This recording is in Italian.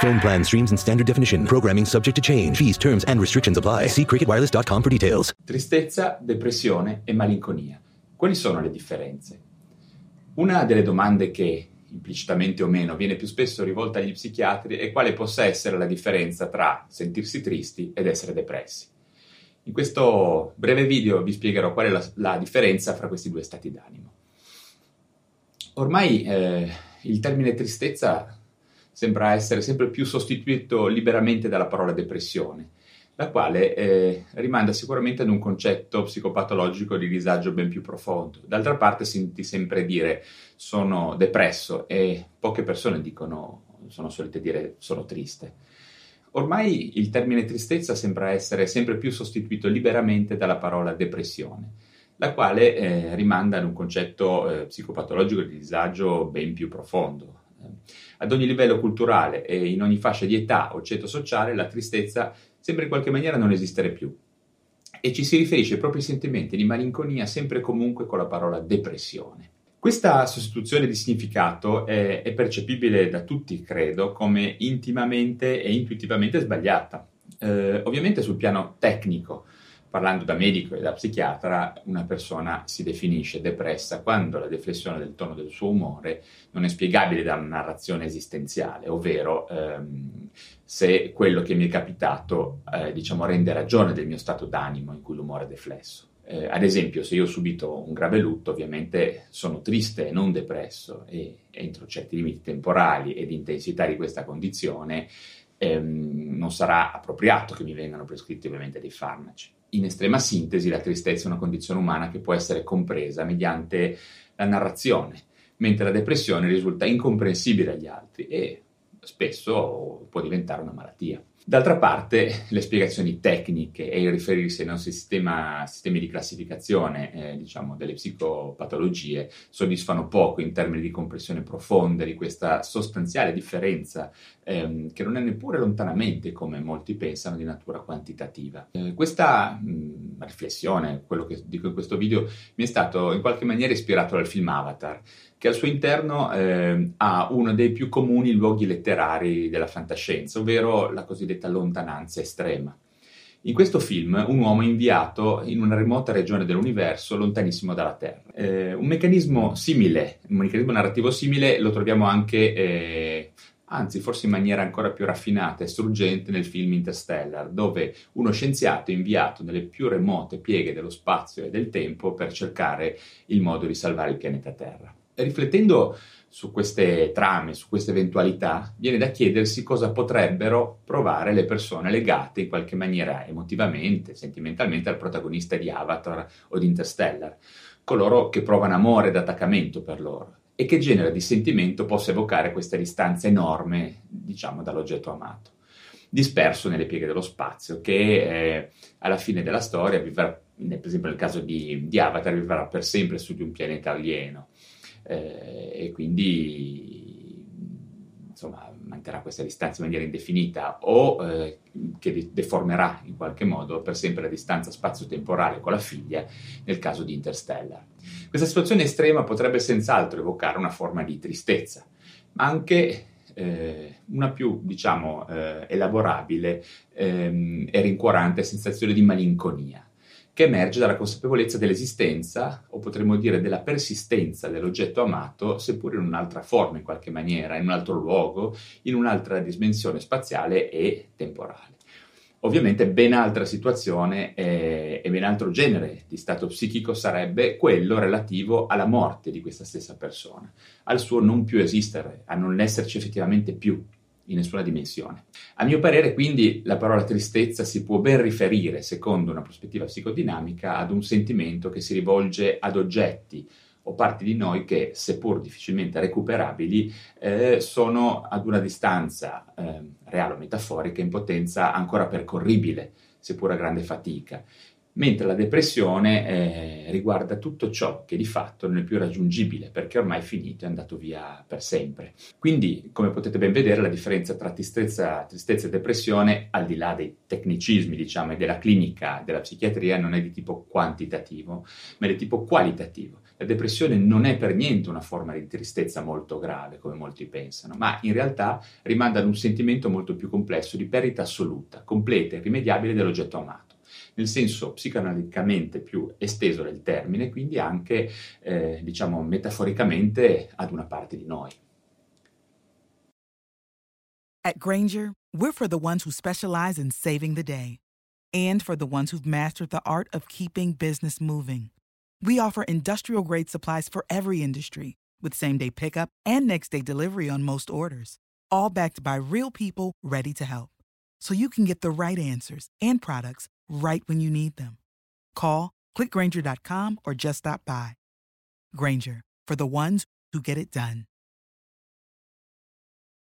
Phone plan streams in standard definition. Programming subject to change. Fees, terms, and restrictions apply. See cricketwireless.com for details. Tristezza, depressione e malinconia. Quali sono le differenze? Una delle domande che, implicitamente o meno, viene più spesso rivolta agli psichiatri è quale possa essere la differenza tra sentirsi tristi ed essere depressi. In questo breve video vi spiegherò qual è la, la differenza fra questi due stati d'animo. Ormai eh, il termine tristezza sembra essere sempre più sostituito liberamente dalla parola depressione, la quale eh, rimanda sicuramente ad un concetto psicopatologico di disagio ben più profondo. D'altra parte senti sempre dire sono depresso e poche persone dicono, sono solite dire sono triste. Ormai il termine tristezza sembra essere sempre più sostituito liberamente dalla parola depressione, la quale eh, rimanda ad un concetto eh, psicopatologico di disagio ben più profondo. Ad ogni livello culturale e in ogni fascia di età o ceto sociale la tristezza sembra in qualche maniera non esistere più e ci si riferisce ai propri sentimenti di malinconia sempre e comunque con la parola depressione. Questa sostituzione di significato è, è percepibile da tutti, credo, come intimamente e intuitivamente sbagliata. Eh, ovviamente sul piano tecnico, parlando da medico e da psichiatra, una persona si definisce depressa quando la deflessione del tono del suo umore non è spiegabile da una narrazione esistenziale, ovvero ehm, se quello che mi è capitato, eh, diciamo, rende ragione del mio stato d'animo in cui l'umore è deflesso. Eh, ad esempio, se io ho subito un grave lutto, ovviamente sono triste e non depresso e entro certi limiti temporali e di intensità di questa condizione ehm, non sarà appropriato che mi vengano prescritti ovviamente dei farmaci. In estrema sintesi, la tristezza è una condizione umana che può essere compresa mediante la narrazione, mentre la depressione risulta incomprensibile agli altri e spesso può diventare una malattia. D'altra parte, le spiegazioni tecniche e il riferirsi ai nostri sistema, sistemi di classificazione eh, diciamo, delle psicopatologie soddisfano poco in termini di comprensione profonda di questa sostanziale differenza ehm, che non è neppure lontanamente, come molti pensano, di natura quantitativa. Eh, questa mh, riflessione, quello che dico in questo video, mi è stato in qualche maniera ispirato dal film Avatar che al suo interno eh, ha uno dei più comuni luoghi letterari della fantascienza, ovvero la cosiddetta lontananza estrema. In questo film un uomo è inviato in una remota regione dell'universo lontanissimo dalla Terra. Eh, un meccanismo simile, un meccanismo narrativo simile lo troviamo anche, eh, anzi forse in maniera ancora più raffinata e struggente nel film Interstellar, dove uno scienziato è inviato nelle più remote pieghe dello spazio e del tempo per cercare il modo di salvare il pianeta Terra riflettendo su queste trame, su queste eventualità, viene da chiedersi cosa potrebbero provare le persone legate in qualche maniera emotivamente, sentimentalmente al protagonista di Avatar o di Interstellar, coloro che provano amore ed attaccamento per loro e che genere di sentimento possa evocare questa distanza enorme, diciamo, dall'oggetto amato, disperso nelle pieghe dello spazio, che eh, alla fine della storia vivrà, per esempio nel caso di, di Avatar, vivrà per sempre su di un pianeta alieno eh, e quindi insomma manterrà questa distanza in maniera indefinita o eh, che deformerà in qualche modo per sempre la distanza spazio-temporale con la figlia nel caso di Interstellar. Questa situazione estrema potrebbe senz'altro evocare una forma di tristezza, ma anche eh, una più, diciamo, eh, elaborabile ehm, e rincuorante sensazione di malinconia che emerge dalla consapevolezza dell'esistenza, o potremmo dire della persistenza dell'oggetto amato, seppur in un'altra forma in qualche maniera, in un altro luogo, in un'altra dimensione spaziale e temporale. Ovviamente ben altra situazione eh, e ben altro genere di stato psichico sarebbe quello relativo alla morte di questa stessa persona, al suo non più esistere, a non esserci effettivamente più, in nessuna dimensione. A mio parere, quindi, la parola tristezza si può ben riferire, secondo una prospettiva psicodinamica, ad un sentimento che si rivolge ad oggetti o parti di noi che, seppur difficilmente recuperabili, eh, sono ad una distanza eh, reale o metaforica in potenza ancora percorribile, seppur a grande fatica. Mentre la depressione eh, riguarda tutto ciò che di fatto non è più raggiungibile perché ormai è finito, è andato via per sempre. Quindi, come potete ben vedere, la differenza tra tristezza, tristezza e depressione, al di là dei tecnicismi, diciamo, e della clinica, della psichiatria, non è di tipo quantitativo, ma è di tipo qualitativo. La depressione non è per niente una forma di tristezza molto grave, come molti pensano, ma in realtà rimanda ad un sentimento molto più complesso di perdita assoluta, completa e irrimediabile dell'oggetto amato nel senso psicoanaliticamente più esteso del termine, quindi anche, eh, diciamo, metaforicamente ad una parte di noi. At Granger, we're for the ones who specialize in saving the day and for the ones who've mastered the art of keeping business moving. We offer industrial grade supplies for every industry with same day pickup and next day delivery on most orders, all backed by real people ready to help. So you can get the right answers and products right when you need them. Call, clickgranger.com, or just stop by. Granger, for the ones who get it done.